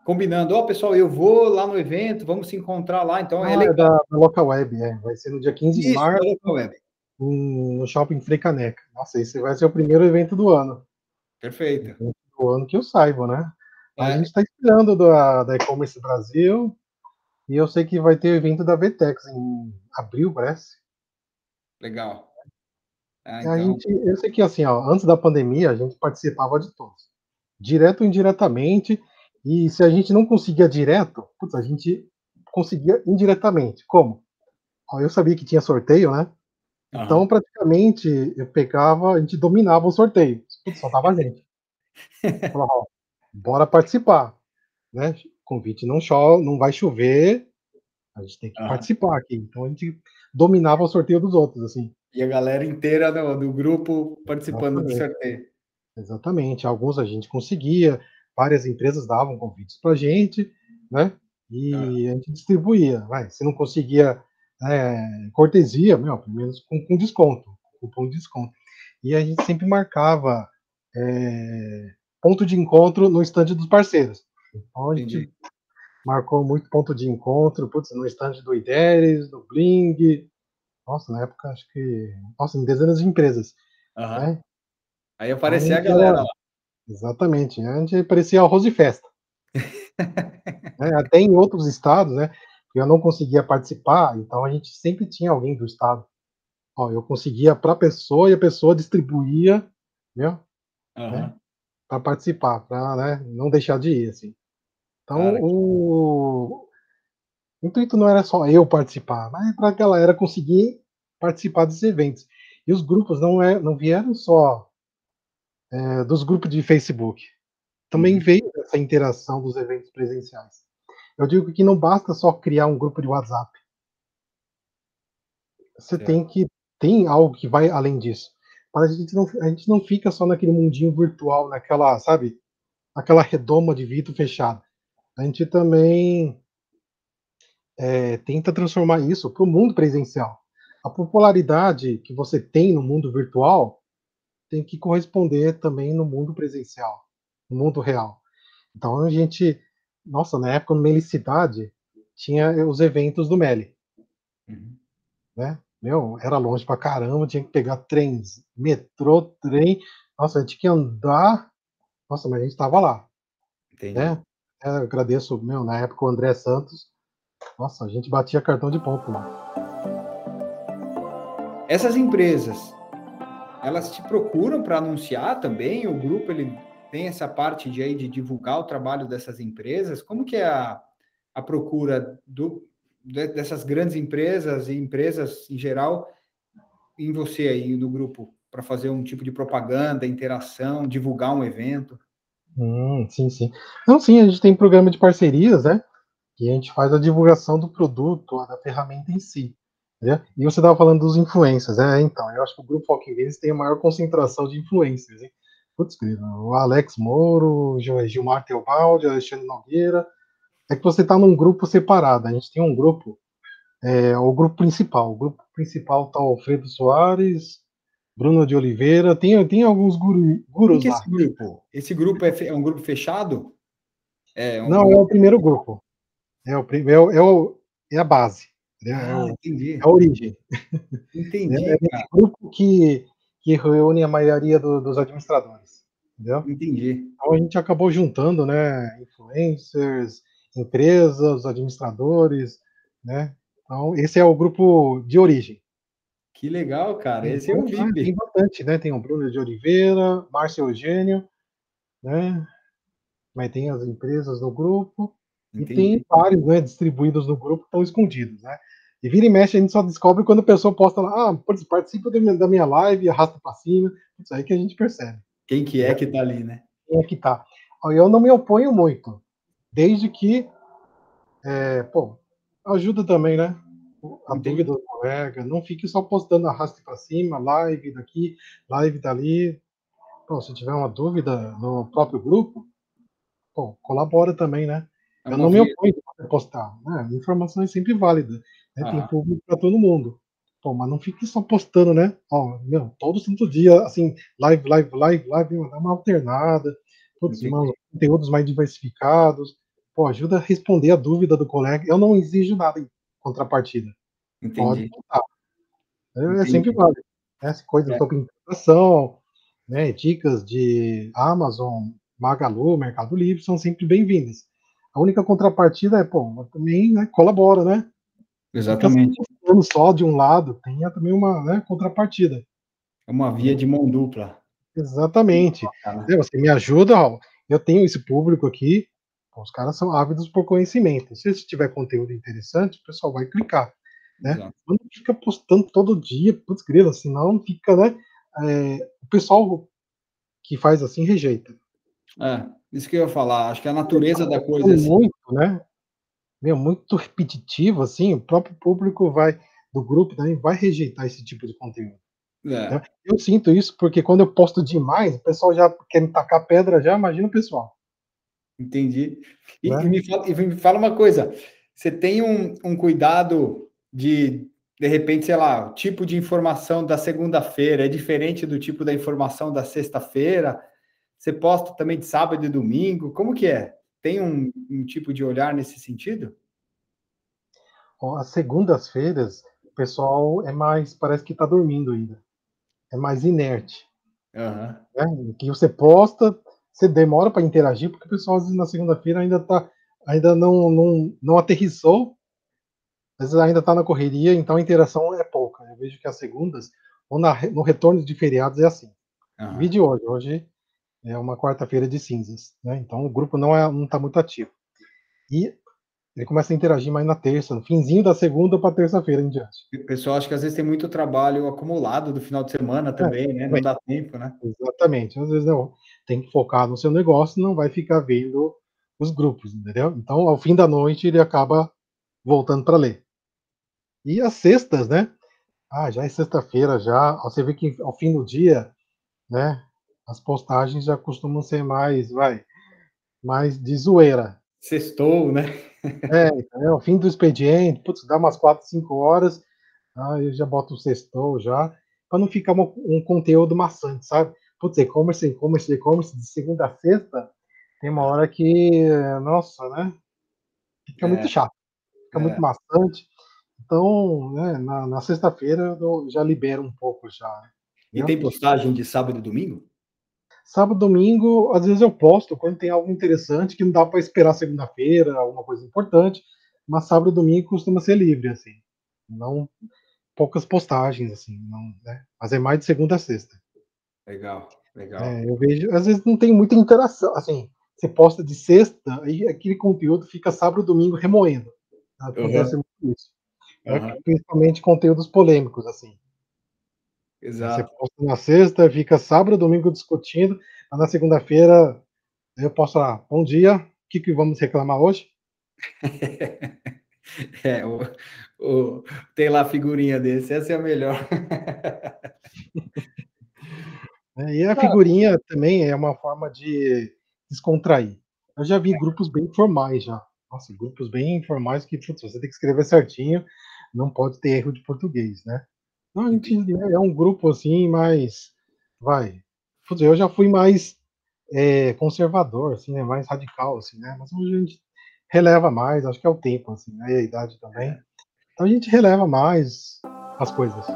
combinando, ó, oh, pessoal, eu vou lá no evento, vamos se encontrar lá. Então é ah, é, da, da Local Web, é. Vai ser no dia 15 Isso, de março. No Shopping Caneca. Nossa, esse vai ser o primeiro evento do ano. Perfeito. Do ano que eu saiba, né? É. A gente está esperando da, da e-commerce Brasil. E eu sei que vai ter o evento da Vtex em abril, parece. Legal. Ah, então... a gente, eu sei que assim, ó, antes da pandemia, a gente participava de todos. Direto ou indiretamente e se a gente não conseguia direto, putz, a gente conseguia indiretamente. Como? Eu sabia que tinha sorteio, né? Uhum. Então, praticamente, eu pegava, a gente dominava o sorteio. Putz, só tava a gente. Falava, ó, bora participar. Né? Convite não chove, não vai chover, a gente tem que uhum. participar aqui. Então a gente dominava o sorteio dos outros, assim. E a galera inteira do, do grupo participando Exatamente. do sorteio. Exatamente. Alguns a gente conseguia, várias empresas davam convites para a gente, né? E é. a gente distribuía. Vai, se não conseguia é, cortesia, meu, pelo menos com, com desconto, cupom de desconto. E a gente sempre marcava é, ponto de encontro no estande dos parceiros. Então a gente Entendi. marcou muito ponto de encontro, putz, no estande do IDERES, do Bling. Nossa, na época acho que. Nossa, em dezenas de empresas. Uhum. Né? Aí aparecia a galera lá. Exatamente. A gente parecia arroz de festa. é, até em outros estados, né? Eu não conseguia participar, então a gente sempre tinha alguém do estado. Ó, eu conseguia para a pessoa e a pessoa distribuía, viu? Uhum. Né? Para participar, para né, não deixar de ir, assim. Então, Cara, o... o intuito não era só eu participar, mas para a galera conseguir participar dos eventos. E os grupos não, é, não vieram só é, dos grupos de Facebook. Também uhum. veio essa interação dos eventos presenciais. Eu digo que não basta só criar um grupo de WhatsApp. Você tem que tem algo que vai além disso. Mas a gente não, a gente não fica só naquele mundinho virtual, naquela, sabe, aquela redoma de vidro fechado. A gente também é, tenta transformar isso para o mundo presencial. A popularidade que você tem no mundo virtual tem que corresponder também no mundo presencial, no mundo real. Então a gente, nossa, na época no Melicidade tinha os eventos do Meli, uhum. né? Meu, era longe pra caramba, tinha que pegar trens, metrô, trem. Nossa, a gente tinha que andar. Nossa, mas a gente tava lá. Entendi. Né? Eu agradeço, meu, na época o André Santos. Nossa, a gente batia cartão de ponto lá. Essas empresas, elas te procuram para anunciar também? O grupo ele tem essa parte de aí de divulgar o trabalho dessas empresas? Como que é a, a procura do, dessas grandes empresas e empresas em geral em você aí no grupo para fazer um tipo de propaganda, interação, divulgar um evento? Hum, sim, sim. Não, sim, a gente tem programa de parcerias, né? Que a gente faz a divulgação do produto, da ferramenta em si. Né? E você estava falando dos influencers, é, então, eu acho que o grupo Games tem a maior concentração de influencers, hein? Putz, o Alex Moro, Gilmar Teobaldi, Alexandre Nogueira, é que você está num grupo separado, a gente tem um grupo, é, o grupo principal, o grupo principal está o Alfredo Soares, Bruno de Oliveira, tem, tem alguns guru, gurus que é esse grupo? Esse grupo é, é um grupo fechado? É um Não, grupo... é o primeiro grupo. É, o, é, o, é, o, é a base. É, ah, entendi. É a origem. Entendi. É, é grupo que, que reúne a maioria do, dos administradores. Entendeu? Entendi. Então a gente acabou juntando, né? Influencers, empresas, administradores, né? Então esse é o grupo de origem. Que legal, cara. Esse é o VIP. Tem bastante, né? Tem o Bruno de Oliveira, Márcio Eugênio, né? Mas tem as empresas no grupo. Entendi. E tem vários né, distribuídos no grupo que estão escondidos, né? E vira e mexe, a gente só descobre quando a pessoa posta lá, ah, participa da minha live, arrasta para cima. Isso aí que a gente percebe. Quem que é que tá ali, né? Quem é que tá. Eu não me oponho muito, desde que, é, pô, ajuda também, né? A Entendi. dúvida do colega, não fique só postando arraste para cima, live daqui, live dali. Pô, se tiver uma dúvida no próprio grupo, pô, colabora também, né? Eu não me oponho a postar. Né? Informação é sempre válida. Né? Tem público para todo mundo. Pô, mas não fique só postando, né? Ó, meu, todo santo dia, assim, live, live, live, live, dá uma alternada, todos mais, conteúdos mais diversificados. Pô, ajuda a responder a dúvida do colega. Eu não exijo nada em contrapartida. Entendi. Pode contar. É, é sempre válido. Né? Coisas é. sobre implementação, né? dicas de Amazon, Magalu, Mercado Livre são sempre bem-vindas. A única contrapartida é, pô, também né, colabora, né? Exatamente. Não só de um lado, tenha também uma né, contrapartida. É uma via de mão dupla. Exatamente. É, você me ajuda, ó, eu tenho esse público aqui, os caras são ávidos por conhecimento. Se tiver conteúdo interessante, o pessoal vai clicar. Né? Não fica postando todo dia, putz, grila, senão fica, né? É, o pessoal que faz assim rejeita. É, isso que eu ia falar, acho que a natureza da coisa é assim. muito, né? Meu, muito repetitivo, assim, o próprio público vai, do grupo também, vai rejeitar esse tipo de conteúdo. É. Né? Eu sinto isso porque quando eu posto demais, o pessoal já quer me tacar pedra, já imagina o pessoal. Entendi. E, né? e, me, fala, e me fala uma coisa: você tem um, um cuidado de, de repente, sei lá, o tipo de informação da segunda-feira é diferente do tipo da informação da sexta-feira? Você posta também de sábado e domingo? Como que é? Tem um, um tipo de olhar nesse sentido? As segundas-feiras, o pessoal é mais, parece que está dormindo ainda. É mais inerte. Uhum. Né? Que você posta, você demora para interagir, porque o pessoal às vezes na segunda-feira ainda tá, ainda não, não, não aterrissou, às vezes ainda está na correria, então a interação é pouca. Eu vejo que as segundas, ou na, no retorno de feriados, é assim. Uhum. Vídeo hoje, hoje é uma quarta-feira de cinzas, né? Então o grupo não é, não está muito ativo. E ele começa a interagir mais na terça, no finzinho da segunda para terça-feira em diante. O pessoal acha que às vezes tem muito trabalho acumulado do final de semana também, é, né? Não dá tempo, né? Exatamente. Às vezes não tem que focar no seu negócio, não vai ficar vendo os grupos, entendeu? Então, ao fim da noite, ele acaba voltando para ler. E as sextas, né? Ah, já é sexta-feira já. Você vê que ao fim do dia, né? As postagens já costumam ser mais, vai, mais de zoeira. Sextou, né? É, ao fim do expediente, putz, dá umas 4, 5 horas, ah, eu já boto o sextou já, para não ficar um, um, conteúdo maçante, sabe? Putz, e-commerce, e-commerce, e-commerce, de segunda a sexta, tem uma hora que, nossa, né? Fica é. muito chato, fica é. muito maçante. Então, né, na, na sexta-feira eu já libero um pouco já. Né? E tem postagem de sábado e domingo? Sábado, domingo, às vezes eu posto quando tem algo interessante que não dá para esperar segunda-feira, alguma coisa importante, mas sábado e domingo costuma ser livre, assim. Não poucas postagens, assim, não, né? Mas é mais de segunda a sexta. Legal, legal. É, eu vejo, às vezes não tem muita interação, assim, você posta de sexta, aí aquele conteúdo fica sábado e domingo remoendo. Acontece uhum. muito isso. Uhum. Principalmente conteúdos polêmicos, assim. Exato. Você posta na sexta, fica sábado, domingo discutindo, mas na segunda-feira eu posso lá, bom dia, o que, que vamos reclamar hoje? é, o, o, tem lá a figurinha desse, essa é a melhor. é, e a figurinha também é uma forma de descontrair. Eu já vi grupos bem formais já. Nossa, grupos bem informais que putz, você tem que escrever certinho, não pode ter erro de português, né? Não, a gente é um grupo assim, mais. Vai. Eu já fui mais é, conservador, assim, né? Mais radical, assim, né? Mas hoje a gente releva mais, acho que é o tempo, assim, né? E a idade também. É. Então a gente releva mais as coisas.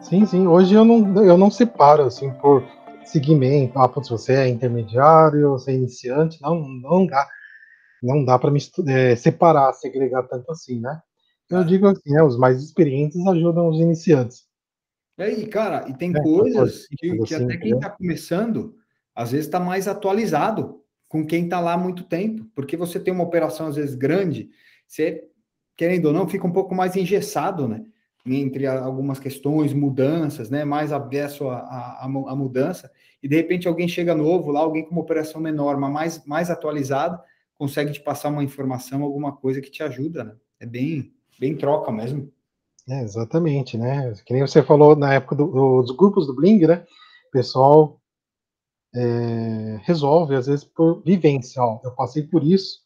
Sim, sim. Hoje eu não, eu não separo, assim, por segmento. Ah, putz, você é intermediário, você é iniciante. Não, não dá. Não dá para me é, separar, segregar tanto assim, né? Eu é. digo assim, né, os mais experientes ajudam os iniciantes. É, e, cara, e tem é, coisas que, que assim, até quem está começando, às vezes está mais atualizado com quem está lá há muito tempo, porque você tem uma operação, às vezes, grande, você, querendo ou não, fica um pouco mais engessado, né? Entre algumas questões, mudanças, né? Mais avesso a, a, a mudança, e de repente alguém chega novo lá, alguém com uma operação menor, mas mais, mais atualizada, consegue te passar uma informação, alguma coisa que te ajuda, né? É bem, bem troca mesmo. É, exatamente, né? Que nem você falou na época do, do, dos grupos do Bling, né? O pessoal é, resolve, às vezes, por vivência. Ó, eu passei por isso,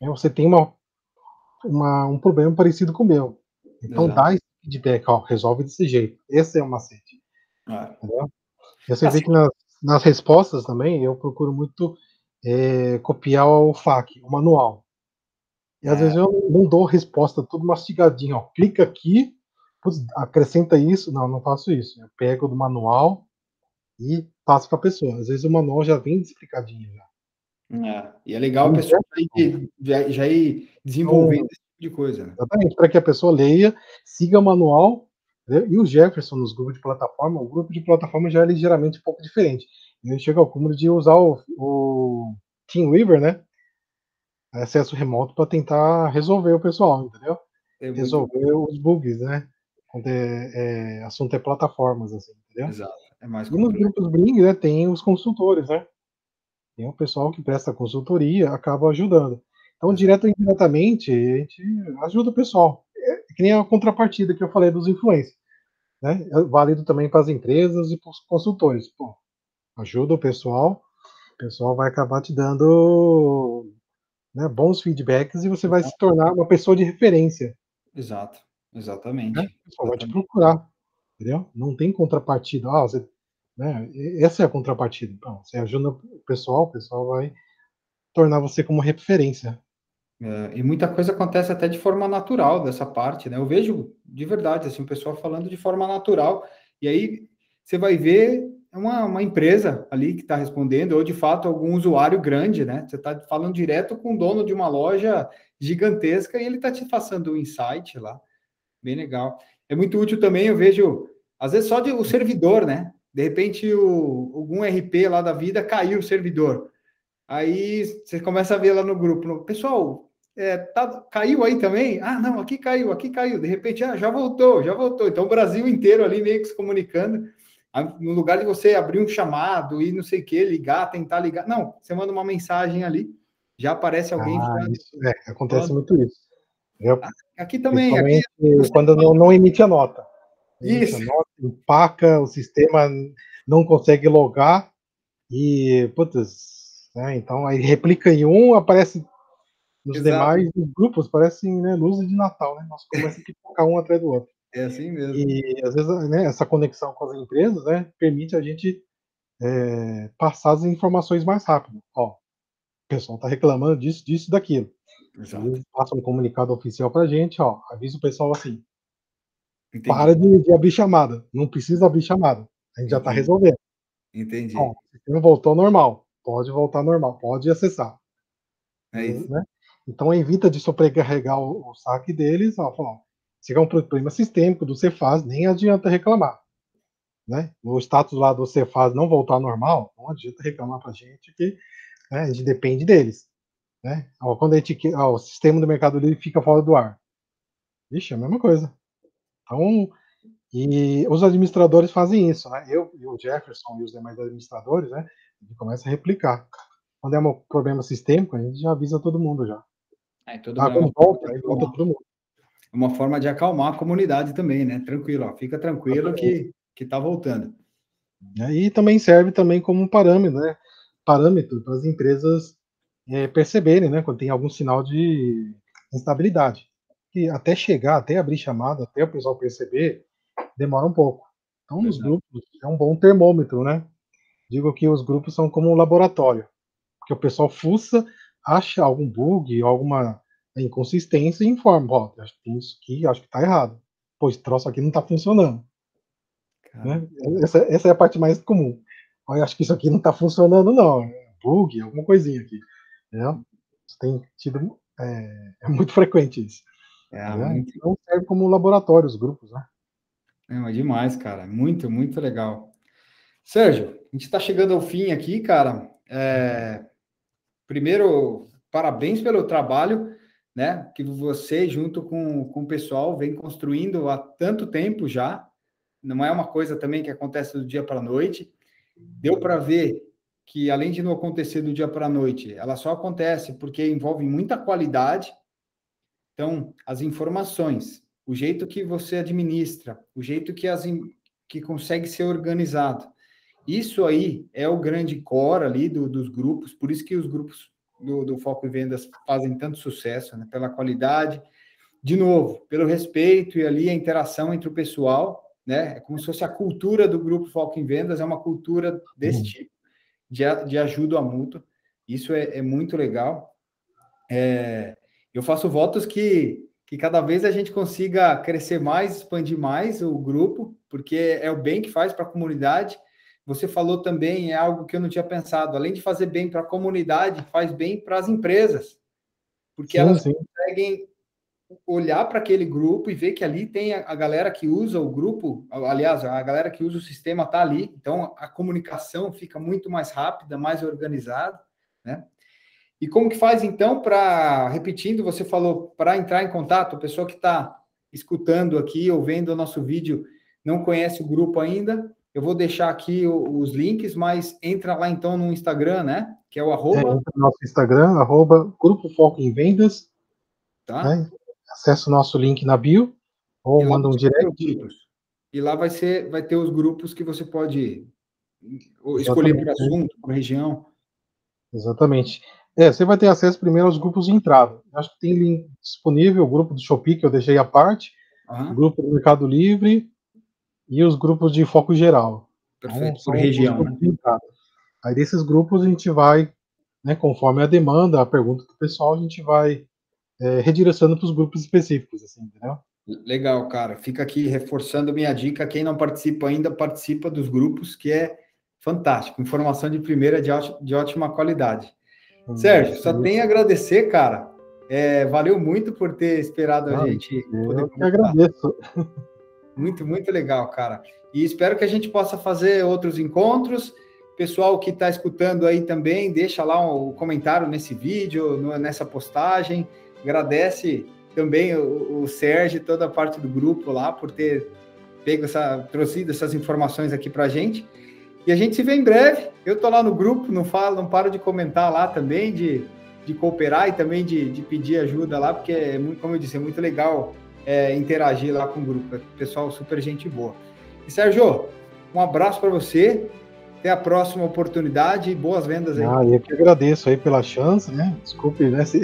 né? você tem uma, uma, um problema parecido com o meu. Então Exato. dá esse feedback, ó, resolve desse jeito. Esse é o macete. Entendeu? E você assim, vê que nas, nas, respostas também eu procuro muito é, copiar o FAQ, o manual. E às é. vezes eu não dou resposta tudo mastigadinho, ó. Clica aqui, putz, acrescenta isso. Não, não faço isso. Eu pego do manual e passo para a pessoa. Às vezes o manual já vem explicadinho já. É, e é legal a pessoa já, já ir desenvolvendo esse tipo de coisa. Né? Exatamente, para que a pessoa leia, siga o manual. Né? E o Jefferson, nos grupos de plataforma, o grupo de plataforma já é ligeiramente um pouco diferente. Ele chega ao cúmulo de usar o, o Teamweaver, né? Acesso remoto para tentar resolver o pessoal, entendeu? É resolver os bugs, né? Quando é, é, assunto é plataformas, assim, entendeu? Exato. É mais e nos grupos Bling, né, tem os consultores, né? Tem o pessoal que presta consultoria, acaba ajudando. Então, direto ou indiretamente, a gente ajuda o pessoal. É que nem a contrapartida que eu falei dos influencers. Né? É válido também para as empresas e para os consultores. Pô, ajuda o pessoal, o pessoal vai acabar te dando né, bons feedbacks e você vai se tornar uma pessoa de referência. Exato, exatamente. Né? O pessoal vai te procurar, entendeu? Não tem contrapartida. Ah, você, né, essa é a contrapartida. Então, você ajuda o pessoal, o pessoal vai tornar você como referência. É, e muita coisa acontece até de forma natural dessa parte, né? Eu vejo de verdade assim o pessoal falando de forma natural E aí você vai ver é uma, uma empresa ali que está respondendo, ou de fato algum usuário grande, né? Você está falando direto com o dono de uma loja gigantesca e ele está te passando um insight lá. Bem legal. É muito útil também, eu vejo, às vezes só de, o servidor, né? De repente, o, algum RP lá da vida caiu o servidor. Aí você começa a ver lá no grupo, pessoal, é, tá, caiu aí também? Ah, não, aqui caiu, aqui caiu. De repente, ah, já voltou, já voltou. Então, o Brasil inteiro ali meio que se comunicando. No lugar de você abrir um chamado e não sei o que, ligar, tentar ligar. Não, você manda uma mensagem ali, já aparece alguém. Ah, isso, é, acontece muito isso. Eu, aqui também. Aqui, quando não, não emite a nota. Isso. A nota, empaca, o sistema não consegue logar e, putz, né, então aí replica em um, aparece nos Exato. demais grupos, parecem né, luzes de Natal, né? Nós começamos a pipocar um atrás do outro. É assim mesmo. E às vezes né, essa conexão com as empresas né, permite a gente é, passar as informações mais rápido. Ó, o pessoal está reclamando disso, disso, daquilo. Exato. Eles passam um comunicado oficial para a gente, ó, avisa o pessoal assim. Entendi. Para de, de, abrir chamada. Não precisa abrir chamada. A gente já está resolvendo. Entendi. Ó, o sistema voltou ao normal. Pode voltar ao normal. Pode acessar. É isso. Né? Então evita de sobrecarregar o, o saque deles. Ó, falar, se é um problema sistêmico do Cefaz, nem adianta reclamar. Né? O status lá do Cefaz não voltar ao normal, não adianta reclamar para a gente que né, a gente depende deles. Né? Quando a gente, ó, o sistema do Mercado Livre fica fora do ar. Ixi, é a mesma coisa. Então, e os administradores fazem isso, né? Eu e o Jefferson e os demais administradores, né? A gente começa a replicar. Quando é um problema sistêmico, a gente já avisa todo mundo já. É, todo ah, mundo volta, aí volta todo mundo uma forma de acalmar a comunidade também, né? Tranquilo, ó, fica tranquilo que que tá voltando. E também serve também como um parâmetro, né? Parâmetro para as empresas é, perceberem, né? Quando tem algum sinal de instabilidade. E até chegar, até abrir chamada, até o pessoal perceber, demora um pouco. Então, nos grupos, é um bom termômetro, né? Digo que os grupos são como um laboratório. Porque o pessoal fuça, acha algum bug, alguma inconsistência e informa, ó, acho que tem isso aqui, acho que tá errado. Pô, esse troço aqui não tá funcionando. Né? Essa, essa, é a parte mais comum. Eu acho que isso aqui não tá funcionando, não. É bug, alguma coisinha aqui. Né? Isso tem tido. É, é muito frequente isso. É, né? muito... Então serve como laboratório os grupos, né? É, demais, cara. Muito, muito legal. Sérgio, a gente está chegando ao fim aqui, cara. É... Primeiro, parabéns pelo trabalho né? Que você, junto com, com o pessoal, vem construindo há tanto tempo já. Não é uma coisa também que acontece do dia para a noite. Deu para ver que, além de não acontecer do dia para a noite, ela só acontece porque envolve muita qualidade. Então, as informações, o jeito que você administra, o jeito que, as, que consegue ser organizado. Isso aí é o grande core ali do, dos grupos, por isso que os grupos do, do Foco em Vendas fazem tanto sucesso, né? pela qualidade, de novo, pelo respeito e ali a interação entre o pessoal, né? É como se fosse a cultura do grupo Foco em Vendas, é uma cultura desse uhum. tipo, de, de ajuda mútua. Isso é, é muito legal. É, eu faço votos que, que cada vez a gente consiga crescer mais, expandir mais o grupo, porque é o bem que faz para a comunidade você falou também, é algo que eu não tinha pensado, além de fazer bem para a comunidade, faz bem para as empresas, porque sim, elas sim. conseguem olhar para aquele grupo e ver que ali tem a, a, galera que usa o grupo, aliás, a galera que usa o sistema está ali, então a comunicação fica muito mais rápida, mais organizada, né? E como que faz então para, repetindo, você falou para entrar em contato, a pessoa que está escutando aqui ou vendo o nosso vídeo não conhece o grupo ainda, eu vou deixar aqui os links, mas entra lá então no Instagram, né? Que é o arroba. É, entra no nosso Instagram, arroba Grupo Foco em Vendas. Tá. Né? Acesse o nosso link na bio ou manda um direct. E lá vai ser, vai ter os grupos que você pode escolher por assunto, por região. Exatamente. É, você vai ter acesso primeiro aos grupos de entrada. Acho que tem link disponível, o grupo do Shopee que eu deixei à parte, uhum. o grupo do Mercado Livre, e os grupos de foco geral. Perfeito, então, por região. Né? Aí desses grupos a gente vai, né, conforme a demanda, a pergunta do pessoal, a gente vai é, redirecionando para os grupos específicos, assim, entendeu? Legal, cara. Fica aqui reforçando minha dica. Quem não participa ainda, participa dos grupos, que é fantástico. Informação de primeira de, de ótima qualidade. Hum, Sérgio, só tenho a agradecer, cara. É, valeu muito por ter esperado a gente. Eu que agradeço. Muito, muito legal, cara. E espero que a gente possa fazer outros encontros. Pessoal que está escutando aí também, deixa lá um comentário nesse vídeo, nessa postagem. Agradece também o, o Sérgio e toda a parte do grupo lá por ter pego essa, trouxido essas informações aqui para a gente. E a gente se vê em breve. Eu tô lá no grupo, não falo, não paro de comentar lá também, de, de cooperar e também de, de pedir ajuda lá, porque, é muito, como eu disse, é muito legal é, interagir lá com o grupo. É pessoal super gente boa. E Sérgio, um abraço para você. Até a próxima oportunidade e boas vendas aí. Ah, eu que agradeço aí pela chance, né? Desculpe, né? Se,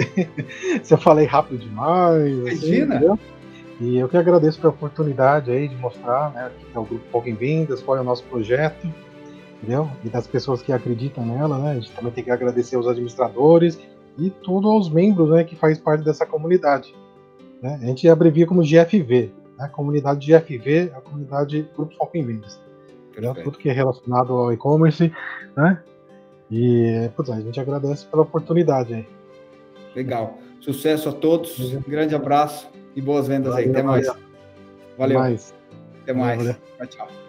se eu falei rápido demais. Assim, Imagina. Assim, e eu que agradeço pela oportunidade aí de mostrar, né? Que é o grupo Pouco em Vendas, qual é o nosso projeto, entendeu? E das pessoas que acreditam nela, né? A gente também tem que agradecer aos administradores e tudo aos membros, né? Que faz parte dessa comunidade. Né? A gente abrevia como GFV, né? Comunidade GFV, a comunidade Grupo Foco em Vendas. Tudo que é relacionado ao e-commerce, né? E, putz, a gente agradece pela oportunidade aí. Legal. Sucesso a todos. Um grande abraço e boas vendas valeu, aí. Até mais. Valeu. Até mais. Até mais. Valeu. Tchau, tchau.